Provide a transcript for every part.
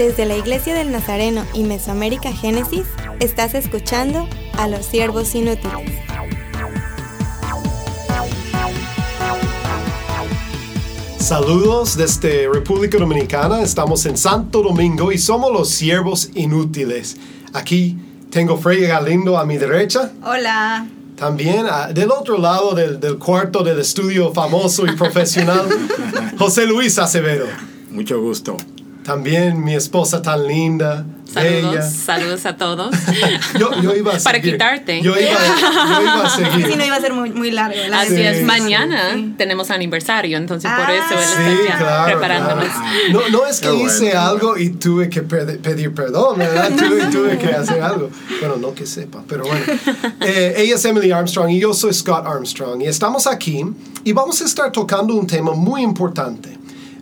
Desde la Iglesia del Nazareno y Mesoamérica Génesis, estás escuchando a los siervos inútiles. Saludos desde República Dominicana, estamos en Santo Domingo y somos los siervos inútiles. Aquí tengo Freya Galindo a mi derecha. Hola. También ah, del otro lado del, del cuarto del estudio famoso y profesional, José Luis Acevedo. Mucho gusto. También mi esposa tan linda. Saludos, bella. saludos a todos. Yo, yo iba a Para seguir. quitarte. Yo iba, yo iba a seguir. Sí, no iba a ser muy, muy largo. la Así verdad. es, Sí. mañana Sí. tenemos aniversario, entonces por Ah. eso él Sí, está claro, preparándonos. claro. No, no es que bueno. hice algo y tuve que pedir perdón, ¿verdad? Tuve, tuve que hacer algo. Bueno, no que sepa, pero bueno. Eh, ella es Emily Armstrong y yo soy Scott Armstrong. Y estamos aquí y vamos a estar tocando un tema muy importante.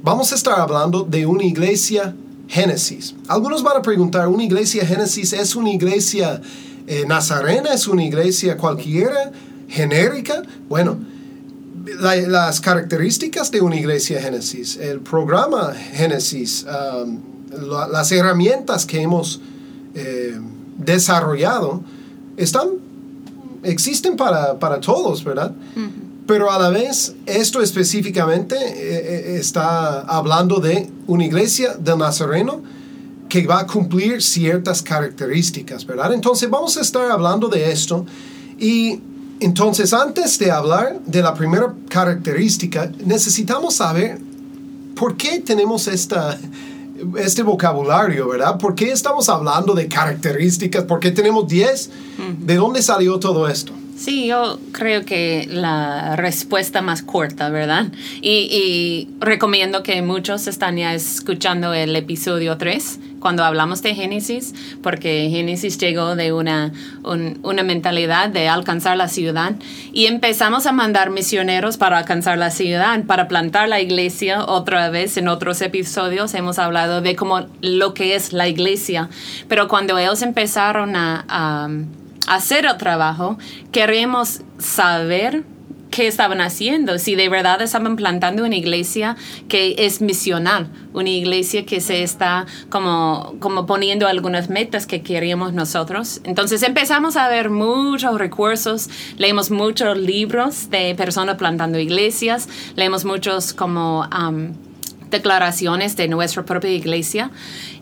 Vamos a estar hablando de una iglesia Génesis. Algunos van a preguntar, ¿una iglesia Génesis es una iglesia eh, nazarena? ¿Es una iglesia cualquiera? ¿Genérica? Bueno, la- las características de una iglesia Génesis, el programa Génesis, um, la- las herramientas que hemos eh, desarrollado, están, existen para, para todos, ¿verdad? Pero a la vez, esto específicamente eh, eh, está hablando de una iglesia del Nazareno que va a cumplir ciertas características, ¿verdad? Entonces vamos a estar hablando de esto y entonces antes de hablar de la primera característica, necesitamos saber por qué tenemos esta, este vocabulario, ¿verdad? ¿Por qué estamos hablando de características? ¿Por qué tenemos 10? ¿De dónde salió todo esto? Sí, yo creo que la respuesta más corta, ¿verdad? Y, y recomiendo que muchos están ya escuchando el episodio 3 cuando hablamos de Génesis, porque Génesis llegó de una, un- una mentalidad de alcanzar la ciudad y empezamos a mandar misioneros para alcanzar la ciudad, para plantar la iglesia. Otra vez en otros episodios hemos hablado de cómo lo que es la iglesia, pero cuando ellos empezaron a hacer el trabajo, queremos saber qué estaban haciendo, si de verdad estaban plantando una iglesia que es misional, una iglesia que se está como, como poniendo algunas metas que queríamos nosotros. Entonces empezamos a ver muchos recursos, leemos muchos libros de personas plantando iglesias, leemos muchos como... am, declaraciones de nuestra propia iglesia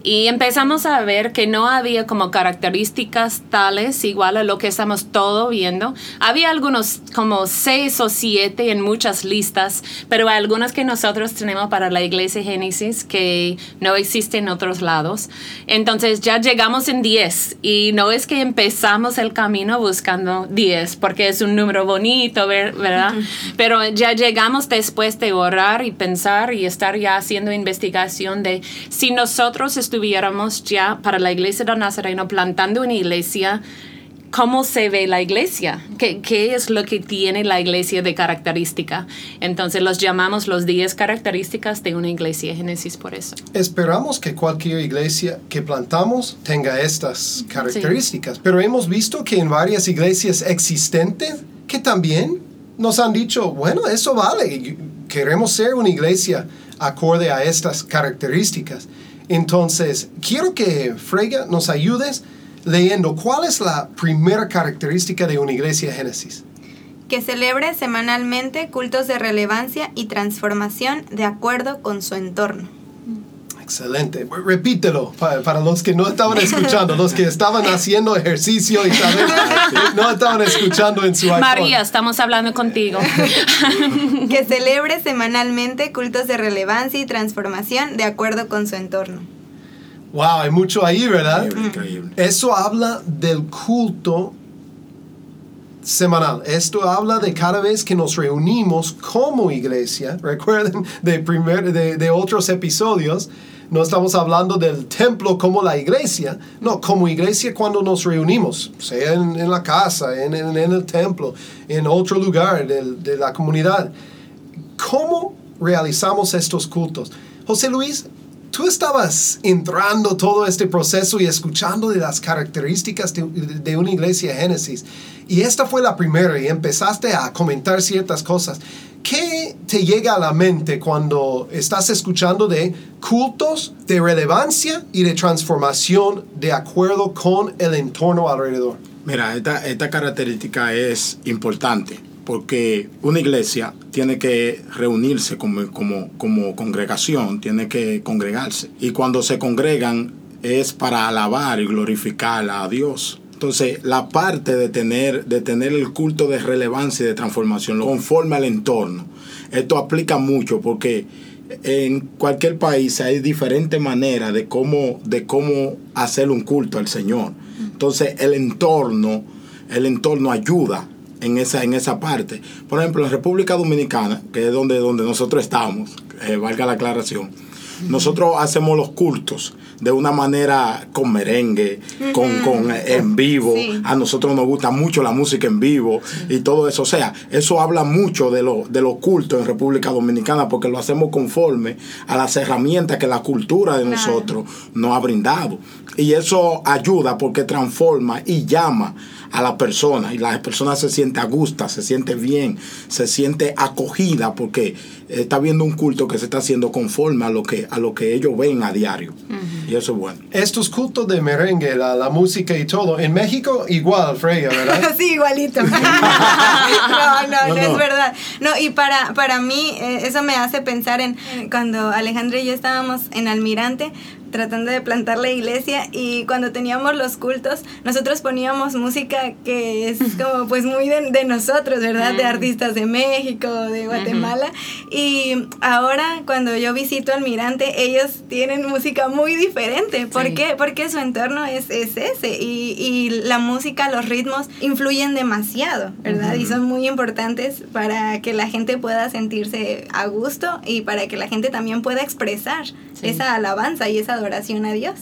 y empezamos a ver que no había como características tales igual a lo que estamos todo viendo. Había algunos como seis o siete en muchas listas, pero hay algunas que nosotros tenemos para la iglesia Génesis que no existen en otros lados. Entonces ya llegamos en 10 y no es que empezamos el camino buscando 10 porque es un número bonito, ver- ¿verdad? Pero ya llegamos después de orar y pensar y estar ya haciendo investigación de si nosotros estuviéramos ya para la iglesia de Nazareno plantando una iglesia, ¿cómo se ve la iglesia? ¿Qué, qué es lo que tiene la iglesia de característica? Entonces los llamamos los 10 características de una iglesia, Génesis por eso. Esperamos que cualquier iglesia que plantamos tenga estas características, pero hemos visto que en varias iglesias existentes que también nos han dicho, bueno, eso vale, queremos ser una iglesia acorde a estas características. Entonces, quiero que Frega nos ayudes leyendo cuál es la primera característica de una iglesia Génesis. Que celebre semanalmente cultos de relevancia y transformación de acuerdo con su entorno. Excelente. Repítelo pa- para, los que no estaban escuchando, los que estaban haciendo ejercicio y tal vez no estaban escuchando en su iPhone. María, estamos hablando contigo. Que celebre semanalmente cultos de relevancia y transformación de acuerdo con su entorno. Wow, hay mucho ahí, ¿verdad? Increíble, increíble. Eso habla del culto semanal. Esto habla de cada vez que nos reunimos como iglesia. Recuerden de, primer, de, de otros episodios, no estamos hablando del templo como la iglesia, no, como iglesia cuando nos reunimos, sea en, la casa, en, el templo, en otro lugar del- de la comunidad. ¿Cómo realizamos estos cultos? José Luis, tú estabas entrando todo este proceso y escuchando de las características de, una iglesia Génesis. Y esta fue la primera y empezaste a comentar ciertas cosas. ¿Qué te llega a la mente cuando estás escuchando de cultos de relevancia y de transformación de acuerdo con el entorno alrededor? Mira, esta característica es importante porque una iglesia tiene que reunirse como, como, como congregación, tiene que congregarse. Y cuando se congregan es para alabar y glorificar a Dios. Entonces, la parte de tener, de tener el culto de relevancia y de transformación conforme al entorno, esto aplica mucho porque en cualquier país hay diferentes maneras de cómo, de cómo hacer un culto al Señor. Entonces, el entorno, el entorno ayuda en esa, en esa parte. Por ejemplo, en República Dominicana, que es donde, donde nosotros estamos, eh, valga la aclaración, nosotros hacemos los cultos de una manera con merengue, con, con en vivo. A nosotros nos gusta mucho la música en vivo y todo eso. O sea, eso habla mucho de lo, de lo culto en República Dominicana porque lo hacemos conforme a las herramientas que la cultura de nosotros nos ha brindado. Y eso ayuda porque transforma y llama a la persona y la persona se siente a gusto, se siente bien, se siente acogida porque está viendo un culto que se está haciendo conforme a lo que, a lo que ellos ven a diario. Y eso es bueno. Estos cultos de merengue, la, la música y todo, en México igual, Freya, ¿verdad? sí, igualito. no, no, no, es verdad. No, y para, para mí eh, eso me hace pensar en cuando Alejandro y yo estábamos en Almirante, tratando de plantar la iglesia y cuando teníamos los cultos nosotros poníamos música que es como pues muy de, nosotros, ¿verdad? De artistas de México, de Guatemala y ahora cuando yo visito Almirante ellos tienen música muy diferente. ¿Por qué? Porque su entorno es, es ese y, y, la música, los ritmos influyen demasiado, ¿verdad? Y son muy importantes para que la gente pueda sentirse a gusto y para que la gente también pueda expresar esa alabanza y esa adoración a Dios.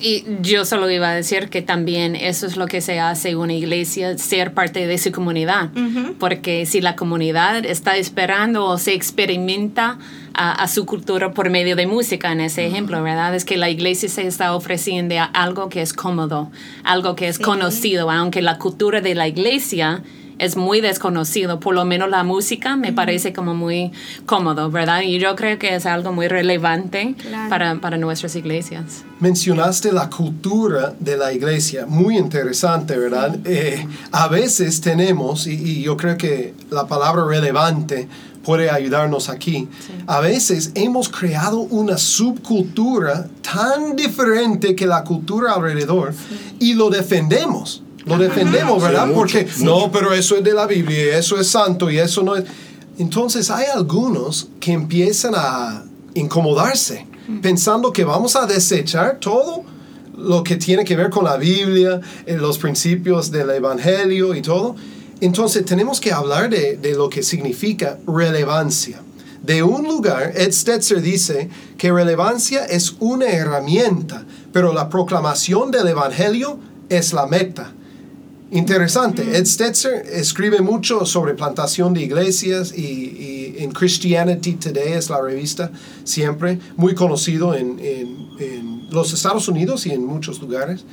Y yo solo iba a decir que también eso es lo que se hace una iglesia, ser parte de su comunidad, porque si la comunidad está esperando o se experimenta a, su cultura por medio de música, en ese ejemplo, ¿verdad? Es que la iglesia se está ofreciendo algo que es cómodo, algo que es conocido, aunque la cultura de la iglesia es muy desconocido, por lo menos la música me parece como muy cómodo, ¿verdad? Y yo creo que es algo muy relevante para, para, nuestras iglesias. Mencionaste la cultura de la iglesia, muy interesante, ¿verdad? Eh, a veces tenemos, y, yo creo que la palabra relevante puede ayudarnos aquí. A veces hemos creado una subcultura tan diferente que la cultura alrededor y lo defendemos lo defendemos, ¿verdad? Porque no, pero eso es de la Biblia, eso es santo y eso no es. Entonces hay algunos que empiezan a incomodarse, pensando que vamos a desechar todo lo que tiene que ver con la Biblia, eh, los principios del Evangelio y todo. Entonces tenemos que hablar de, de lo que significa relevancia. De un lugar, Ed Stetzer dice que relevancia es una herramienta, pero la proclamación del Evangelio es la meta. Interesante. Ed Stetzer escribe mucho sobre plantación de iglesias y, en Christianity Today es la revista siempre, muy conocido en, los Estados Unidos y en muchos lugares.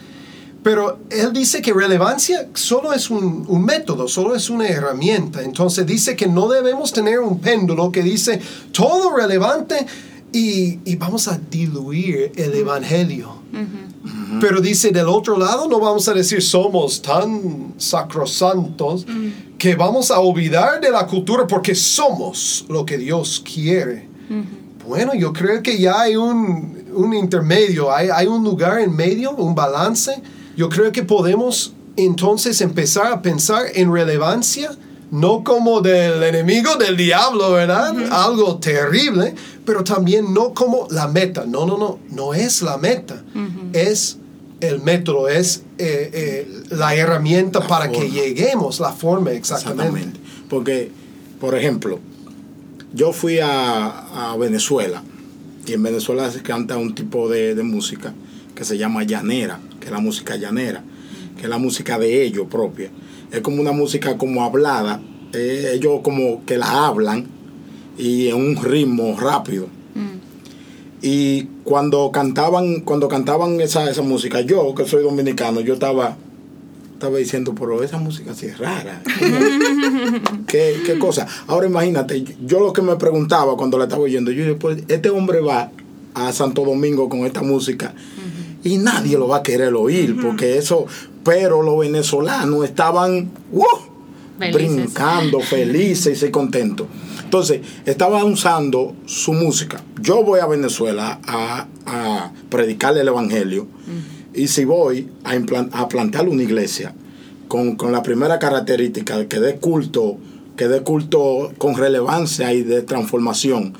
Pero él dice que relevancia solo es un, un, método, solo es una herramienta. Entonces dice que no debemos tener un péndulo que dice todo relevante y, y vamos a diluir el Evangelio. Pero dice, del otro lado no vamos a decir somos tan sacrosantos que vamos a olvidar de la cultura porque somos lo que Dios quiere. Bueno, yo creo que ya hay un, un intermedio, hay, hay, un lugar en medio, un balance. Yo creo que podemos entonces empezar a pensar en relevancia, no como del enemigo, del diablo, ¿verdad? Algo terrible, pero también no como la meta. No, no, no, no es la meta, es el método, es eh, eh, la herramienta para que lleguemos, la forma exactamente. Porque, por ejemplo, yo fui a, Venezuela y en Venezuela se canta un tipo de, música que se llama llanera, que es la música llanera, que es la música de ellos propia. Es como una música como hablada, eh, ellos como que la hablan y en un ritmo rápido. Mm. Y cuando cantaban, cuando cantaban esa, esa música, yo que soy dominicano, yo estaba, estaba diciendo, pero esa música sí es rara. ¿Qué, qué cosa? Ahora imagínate, yo lo que me preguntaba cuando la estaba oyendo, yo dije, pues este hombre va a Santo Domingo con esta música y nadie lo va a querer oír, porque eso, pero los venezolanos estaban ¡wow! Felices. brincando, felices y contentos. Entonces, estaba usando su música. Yo voy a Venezuela a, predicarle el Evangelio. Y si voy a, a plantar una iglesia con, con la primera característica que dé culto, que dé culto con relevancia y de transformación,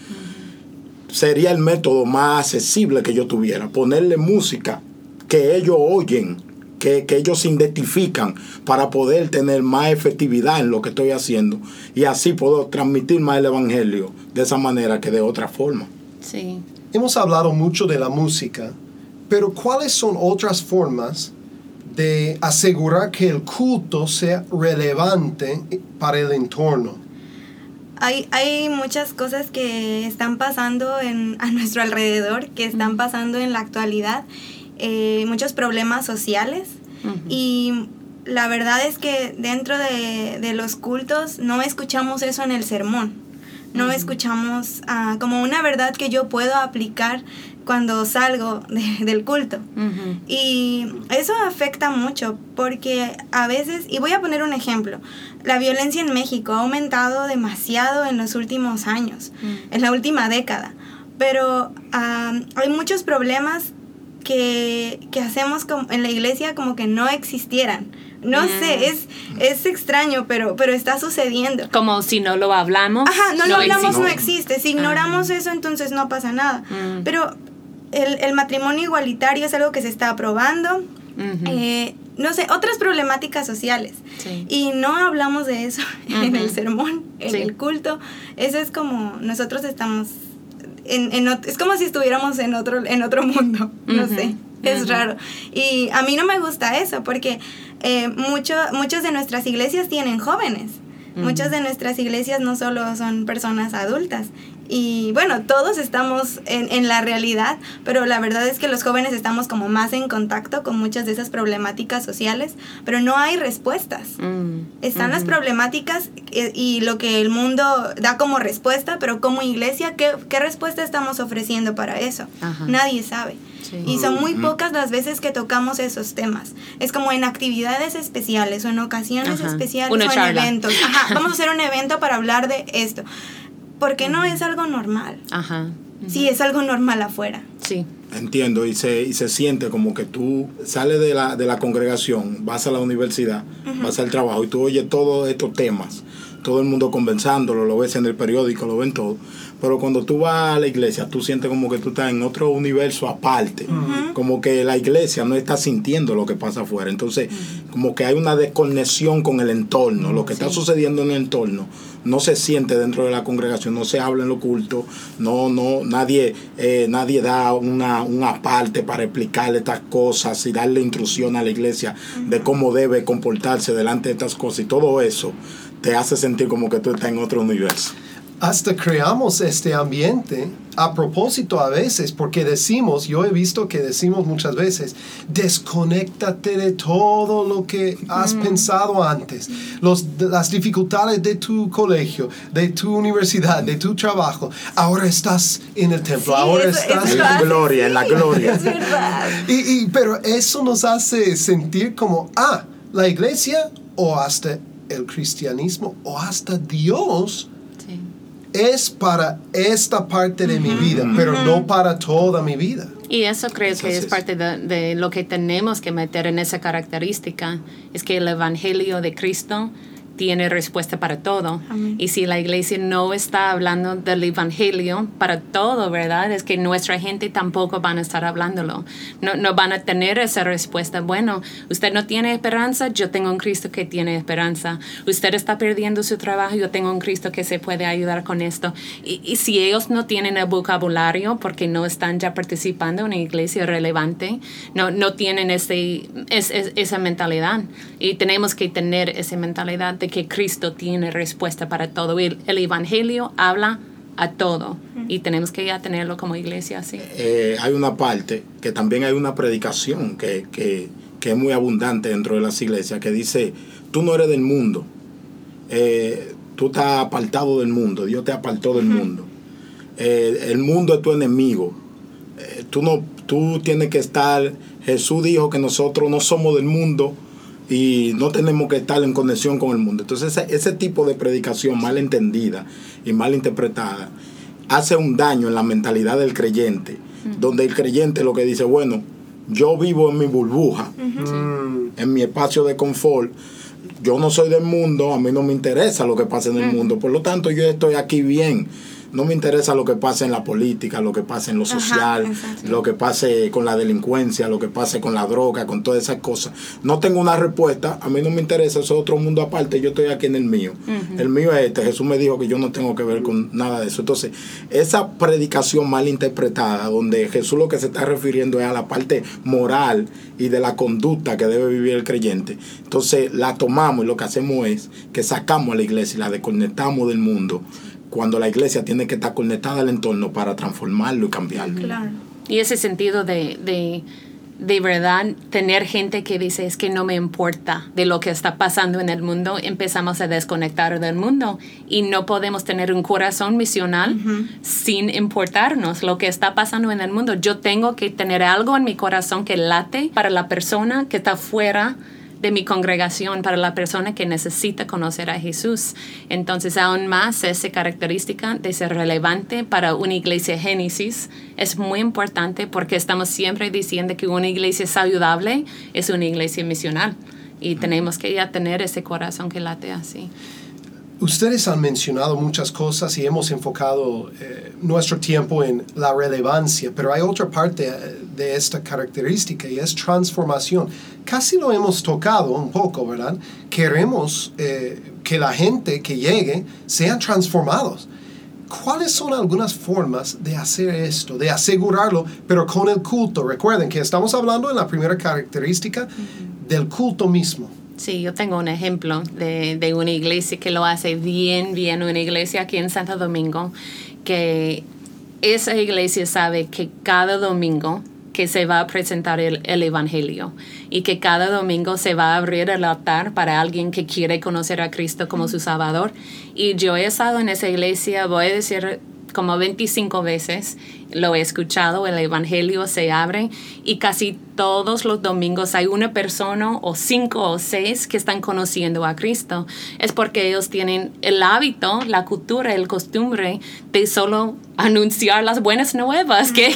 sería el método más accesible que yo tuviera. Ponerle música que ellos oyen, que, que ellos se identifican para poder tener más efectividad en lo que estoy haciendo y así puedo transmitir más el Evangelio de esa manera que de otra forma. Sí. Hemos hablado mucho de la música, pero ¿cuáles son otras formas de asegurar que el culto sea relevante para el entorno? Hay, hay muchas cosas que están pasando en, a nuestro alrededor, que están pasando en la actualidad, eh, muchos problemas sociales. Y la verdad es que dentro de, de los cultos no escuchamos eso en el sermón, no escuchamos ah, como una verdad que yo puedo aplicar cuando salgo de- del culto. Y eso afecta mucho porque a veces, y voy a poner un ejemplo, la violencia en México ha aumentado demasiado en los últimos años, en la última década, pero ah, hay muchos problemas que, que hacemos como- en la iglesia como que no existieran. No sé, es, es extraño, pero, pero está sucediendo. Como si no lo hablamos. Ajá, no, lo hablamos, no existe. Si ignoramos eso, entonces no pasa nada. Mm. Pero el, el matrimonio igualitario es algo que se está aprobando. Eh, no sé, otras problemáticas sociales. Sí. Y no hablamos de eso en el sermón, en Sí. el culto. Eso es como nosotros estamos... En, es como si estuviéramos en otro, en otro mundo, no sé, es raro. Y a mí no me gusta eso porque eh, mucho, muchas de nuestras iglesias tienen jóvenes. Muchas de nuestras iglesias no solo son personas adultas. Y bueno, todos estamos en, en la realidad, pero la verdad es que los jóvenes estamos como más en contacto con muchas de esas problemáticas sociales, pero no hay respuestas. Mm. Están las problemáticas eh, y lo que el mundo da como respuesta, pero como iglesia, ¿qué, qué respuesta estamos ofreciendo para eso? Ajá. Nadie sabe. Sí. Y son muy pocas las veces que tocamos esos temas. Es como en actividades especiales o en ocasiones Ajá. especiales Una o en charla. eventos. Ajá, vamos a hacer un evento para hablar de esto. Porque no es algo normal. Ajá. Sí, es algo normal afuera. Sí. Entiendo, y se, y se siente como que tú sales de la, de la congregación, vas a la universidad, vas al trabajo y tú oyes todos estos temas, todo el mundo conversándolo, lo ves en el periódico, lo ven todo, pero cuando tú vas a la iglesia, tú sientes como que tú estás en otro universo aparte, como que la iglesia no está sintiendo lo que pasa afuera, entonces como que hay una desconexión con el entorno, lo que está sucediendo en el entorno no se siente dentro de la congregación, no se habla en lo culto, no, no, nadie, eh, nadie da una, una parte para explicarle estas cosas y darle instrucción a la iglesia de cómo debe comportarse delante de estas cosas y todo eso te hace sentir como que tú estás en otro universo. Hasta creamos este ambiente a propósito a veces, porque decimos, yo he visto que decimos muchas veces, desconéctate de todo lo que has pensado antes, los, las dificultades de tu colegio, de tu universidad, de tu trabajo. Ahora estás en el templo, Sí, ahora eso- estás... eso En la gloria, en la gloria. Es verdad. Y, y- pero eso nos hace sentir como, ah, la iglesia o hasta el cristianismo o hasta Dios. Es para esta parte de mi vida, pero no para toda mi vida. Y eso creo que es es. parte de, de lo que tenemos que meter en esa característica, es que el Evangelio de Cristo tiene respuesta para todo. Amén. Y si la iglesia no está hablando del Evangelio para todo, ¿verdad? Es que nuestra gente tampoco van a estar hablándolo. No, no van a tener esa respuesta. Bueno, usted no tiene esperanza, yo tengo un Cristo que tiene esperanza. Usted está perdiendo su trabajo, yo tengo un Cristo que se puede ayudar con esto. Y, y si ellos no tienen el vocabulario porque no están ya participando en una iglesia relevante, no, no tienen ese, es- es- esa mentalidad. Y tenemos que tener esa mentalidad de que Cristo tiene respuesta para todo. El, el Evangelio habla a todo. Y tenemos que ya tenerlo como iglesia así. Eh, hay una parte que también hay una predicación que, que, que es muy abundante dentro de las iglesias que dice, tú no eres del mundo, eh, tú estás apartado del mundo, Dios te apartó del mundo. Eh, el mundo es tu enemigo. Eh, tú, no, tú tienes que estar, Jesús dijo que nosotros no somos del mundo y no tenemos que estar en conexión con el mundo. Entonces ese, ese tipo de predicación mal entendida y mal interpretada hace un daño en la mentalidad del creyente, donde el creyente lo que dice, bueno, yo vivo en mi burbuja, Mm, en mi espacio de confort. Yo no soy del mundo, a mí no me interesa lo que pasa en el mundo. Por lo tanto, yo estoy aquí bien. No me interesa lo que pasa en la política, lo que pasa en lo social, lo que pase con la delincuencia, lo que pase con la droga, con todas esas cosas. No tengo una respuesta, a mí no me interesa, eso es otro mundo aparte, yo estoy aquí en el mío. El mío es este, Jesús me dijo que yo no tengo que ver con nada de eso. Entonces, esa predicación mal interpretada, donde Jesús lo que se está refiriendo es a la parte moral y de la conducta que debe vivir el creyente, entonces la tomamos y lo que hacemos es que sacamos a la iglesia y la desconectamos del mundo, cuando la iglesia tiene que estar conectada al entorno para transformarlo y cambiarlo. Claro. Y ese sentido de, de, de verdad tener gente que dice es que no me importa de lo que está pasando en el mundo, empezamos a desconectar del mundo y no podemos tener un corazón misional sin importarnos lo que está pasando en el mundo. Yo tengo que tener algo en mi corazón que late para la persona que está fuera de mi congregación para la persona que necesita conocer a Jesús. Entonces, aún más esa característica de ser relevante para una iglesia Génesis es muy importante porque estamos siempre diciendo que una iglesia saludable es una iglesia misional y tenemos que ya tener ese corazón que late así. Ustedes han mencionado muchas cosas y hemos enfocado eh, nuestro tiempo en la relevancia, pero hay otra parte eh, de esta característica y es transformación. Casi lo hemos tocado un poco, ¿verdad? Queremos eh, que la gente que llegue sean transformados. ¿Cuáles son algunas formas de hacer esto, de asegurarlo, pero con el culto? Recuerden que estamos hablando en la primera característica del culto mismo. Sí, yo tengo un ejemplo de, de una iglesia que lo hace bien, bien, una iglesia aquí en Santo Domingo, que esa iglesia sabe que cada domingo que se va a presentar el, el Evangelio y que cada domingo se va a abrir el altar para alguien que quiere conocer a Cristo como su Salvador. Y yo he estado en esa iglesia, voy a decir como 25 veces, lo he escuchado, el Evangelio se abre y casi todos los domingos hay una persona o cinco o seis que están conociendo a Cristo. Es porque ellos tienen el hábito, la cultura, el costumbre de solo anunciar las buenas nuevas. ¿Qué,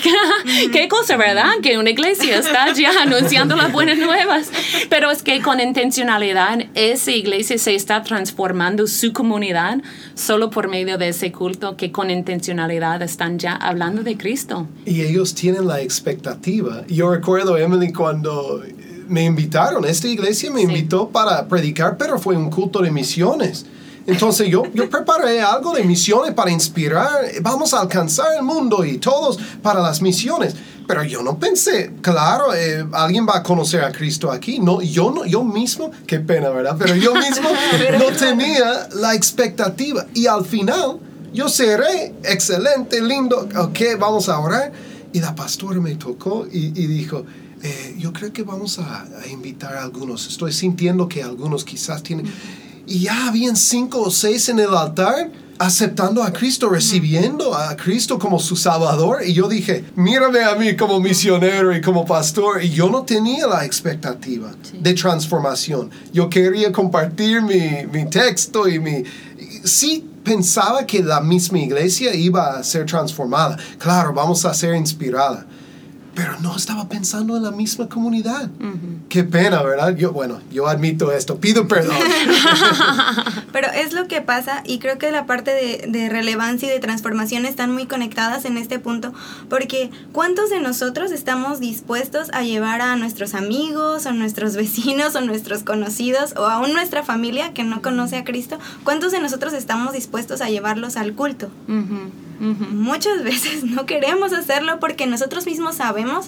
qué cosa, verdad? Que una iglesia está ya anunciando las buenas nuevas. Pero es que con intencionalidad esa iglesia se está transformando su comunidad solo por medio de ese culto que con intencionalidad están ya hablando de Cristo. Y ellos tienen la expectativa. Yo recuerdo, Emily, cuando me invitaron, esta iglesia me Sí. invitó para predicar, pero fue un culto de misiones. Entonces yo, yo preparé algo de misiones para inspirar, vamos a alcanzar el mundo y todos para las misiones. Pero yo no pensé, claro, eh, alguien va a conocer a Cristo aquí. No, yo, no, yo mismo, qué pena, ¿verdad? Pero yo mismo no tenía la expectativa. Y al final, yo cerré, excelente, lindo, ok, vamos a orar. Y la pastora me tocó y, y dijo, eh, yo creo que vamos a, a invitar a algunos. Estoy sintiendo que algunos quizás tienen... Y ya habían cinco o seis en el altar aceptando a Cristo, recibiendo a Cristo como su Salvador. Y yo dije, mírame a mí como misionero y como pastor. Y yo no tenía la expectativa de transformación. Yo quería compartir mi, mi texto y mi... y Sí pensaba que la misma iglesia iba a ser transformada. Claro, vamos a ser inspirada. Pero no estaba pensando en la misma comunidad. Qué pena, ¿verdad? Yo, bueno, yo admito esto. Pido perdón. Pero es lo que pasa y creo que la parte de, de relevancia y de transformación están muy conectadas en este punto porque ¿cuántos de nosotros estamos dispuestos a llevar a nuestros amigos o nuestros vecinos o nuestros conocidos o aún nuestra familia que no conoce a Cristo? ¿Cuántos de nosotros estamos dispuestos a llevarlos al culto? Muchas veces no queremos hacerlo porque nosotros mismos sabemos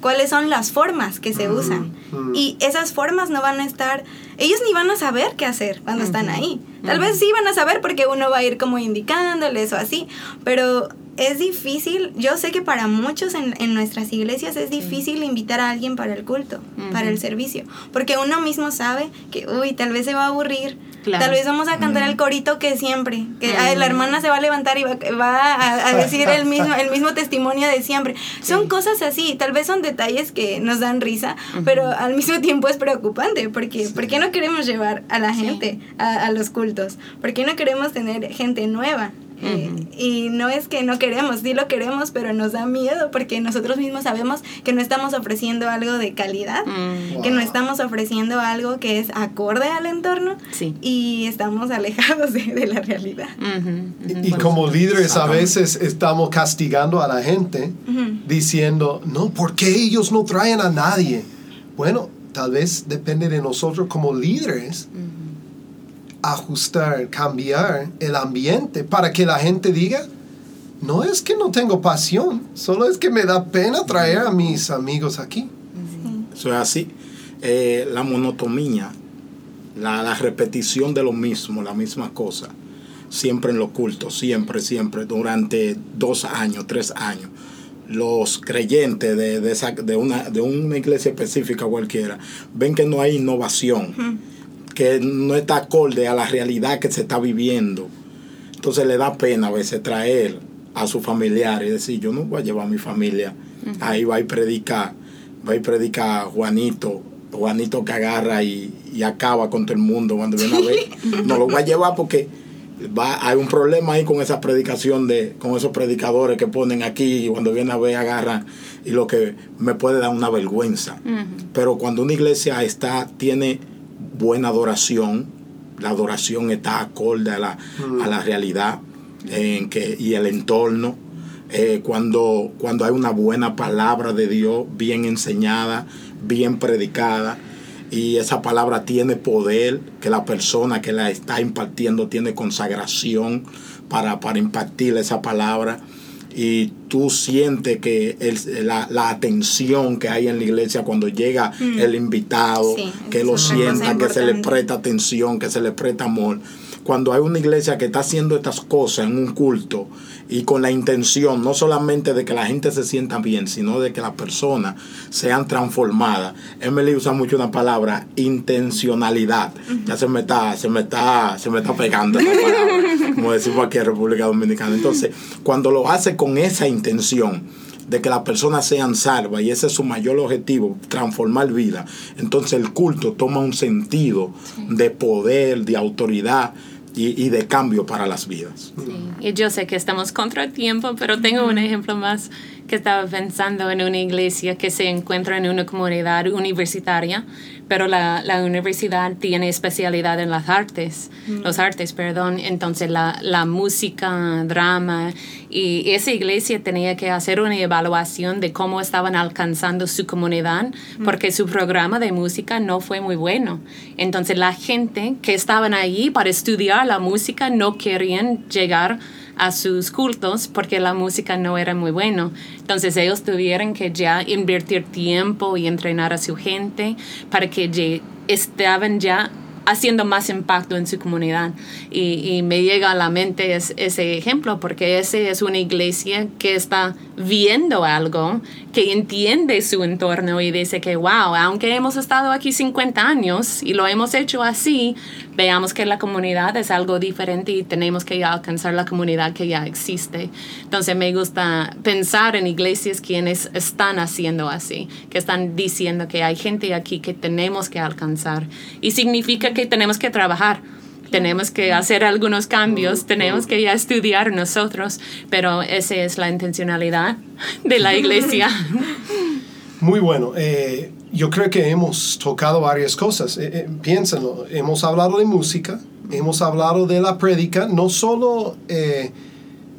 cuáles son las formas que se usan. Y esas formas no van a estar ellos ni van a saber qué hacer cuando están ahí. Tal vez sí van a saber porque uno va a ir como indicándoles o así, pero es difícil, yo sé que para muchos en, en nuestras iglesias es difícil invitar a alguien para el culto, para el servicio, porque uno mismo sabe que, uy, tal vez se va a aburrir, Claro. tal vez vamos a cantar el corito que siempre, que la hermana se va a levantar y va, va a, a decir el mismo, el mismo testimonio de siempre. Son cosas así, tal vez son detalles que nos dan risa, pero al mismo tiempo es preocupante, porque ¿por qué no queremos llevar a la gente a, a los cultos? ¿Por qué no queremos tener gente nueva? Eh, y no es que no queremos, sí lo queremos, pero nos da miedo porque nosotros mismos sabemos que no estamos ofreciendo algo de calidad, Mm, que no estamos ofreciendo algo que es acorde al entorno Sí. y estamos alejados de, de la realidad. Y como líderes a veces estamos castigando a la gente diciendo, no, ¿por qué ellos no traen a nadie? Bueno, tal vez depende de nosotros como líderes ajustar, cambiar el ambiente para que la gente diga, no es que no tengo pasión, solo es que me da pena traer a mis amigos aquí. Eso es así. Eh, la monotonía, la, la repetición de lo mismo, la misma cosa, siempre en los cultos, siempre, siempre, durante dos años, tres años. Los creyentes de, de, esa- de una, de una iglesia específica cualquiera ven que no hay innovación, que no está acorde a la realidad que se está viviendo. Entonces le da pena a veces traer a su familiar y decir, yo no voy a llevar a mi familia. Ahí va y predica, va y predica Juanito, Juanito que agarra y, y acaba con todo el mundo cuando viene a ver. No lo voy a llevar porque va, hay un problema ahí con esa predicación de, con esos predicadores que ponen aquí y cuando viene a ver agarran y lo que me puede dar una vergüenza. Pero cuando una iglesia está, tiene buena adoración, la adoración está acorde a la, a la realidad en que, y el entorno. eh, cuando, cuando hay una buena palabra de Dios bien enseñada, bien predicada, y esa palabra tiene poder, que la persona que la está impartiendo tiene consagración para, para impartir esa palabra, y tú sientes que el- la, la atención que hay en la iglesia cuando llega el invitado, Sí, que lo sienta, que se le presta atención, que se le presta amor. Cuando hay una iglesia que está haciendo estas cosas en un culto y con la intención no solamente de que la gente se sienta bien, sino de que las personas sean transformadas. Emily usa mucho una palabra, intencionalidad. Ya se me está, se me está, se me está pegando esa palabra, como decimos aquí en República Dominicana. Entonces, cuando lo hace con esa intención, de que las personas sean salvas y ese es su mayor objetivo, transformar vida. Entonces el culto toma un sentido de poder, de autoridad y, y de cambio para las vidas. Y yo sé que estamos contra tiempo, pero tengo un ejemplo más que estaba pensando en una iglesia que se encuentra en una comunidad universitaria, pero la, la universidad tiene especialidad en las artes, los artes, perdón, entonces la, la música, drama, y esa iglesia tenía que hacer una evaluación de cómo estaban alcanzando su comunidad, porque su programa de música no fue muy bueno. Entonces la gente que estaban allí para estudiar la música no querían llegar a sus cultos porque la música no era muy bueno. Entonces ellos tuvieron que ya invertir tiempo y entrenar a su gente para que ya estaban ya haciendo más impacto en su comunidad. Y, me llega a la mente es- ese ejemplo porque ese es una iglesia que está viendo algo, que entiende su entorno y dice que, wow, aunque hemos estado aquí 50 años y lo hemos hecho así, veamos que la comunidad es algo diferente y tenemos que alcanzar la comunidad que ya existe. Entonces me gusta pensar en iglesias quienes están haciendo así, que están diciendo que hay gente aquí que tenemos que alcanzar. Y significa que tenemos que trabajar. Tenemos que hacer algunos cambios, tenemos que ya estudiar nosotros, pero esa es la intencionalidad de la iglesia. Muy bueno. Eh, yo creo que hemos tocado varias cosas. Eh, eh, piénsenlo. Hemos hablado de música, hemos hablado de la prédica, no solo eh,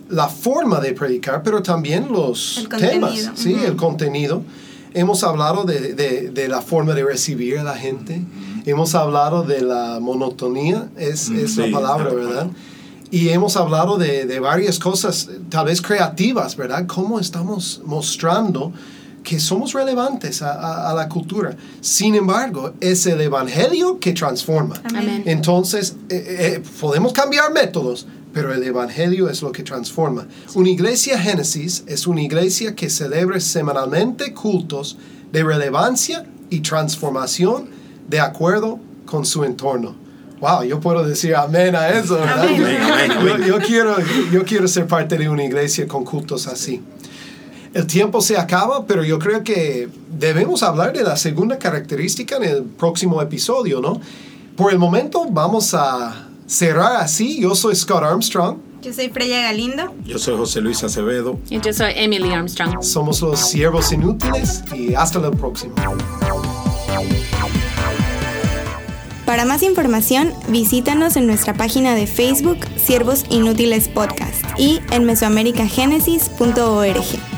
la forma de predicar, pero también los El contenido. temas, ¿sí? el contenido. Hemos hablado de, de- de la forma de recibir a la gente. Hemos hablado de la monotonía, es, Mm, es sí, la palabra, ¿verdad? Y hemos hablado de, de varias cosas, tal vez creativas, ¿verdad? Cómo estamos mostrando que somos relevantes a, a- a la cultura. Sin embargo, es el Evangelio que transforma. Amén. Entonces, eh, eh, podemos cambiar métodos, pero el Evangelio es lo que transforma. Una iglesia Génesis es una iglesia que celebra semanalmente cultos de relevancia y transformación de acuerdo con su entorno. Wow, yo puedo decir amén a eso, ¿verdad? Amén. Amén, amén, Yo, amén. yo quiero, yo quiero ser parte de una iglesia con cultos así. El tiempo se acaba, pero yo creo que debemos hablar de la segunda característica en el próximo episodio, ¿no? Por el momento vamos a cerrar así. Yo soy Scott Armstrong. Yo soy Freya Galindo. Yo soy José Luis Acevedo. Y yo soy Emily Armstrong. Somos los siervos inútiles y hasta el próximo. Para más información, visítanos en nuestra página de Facebook Siervos Inútiles Podcast y en mesoamericagenesis.org.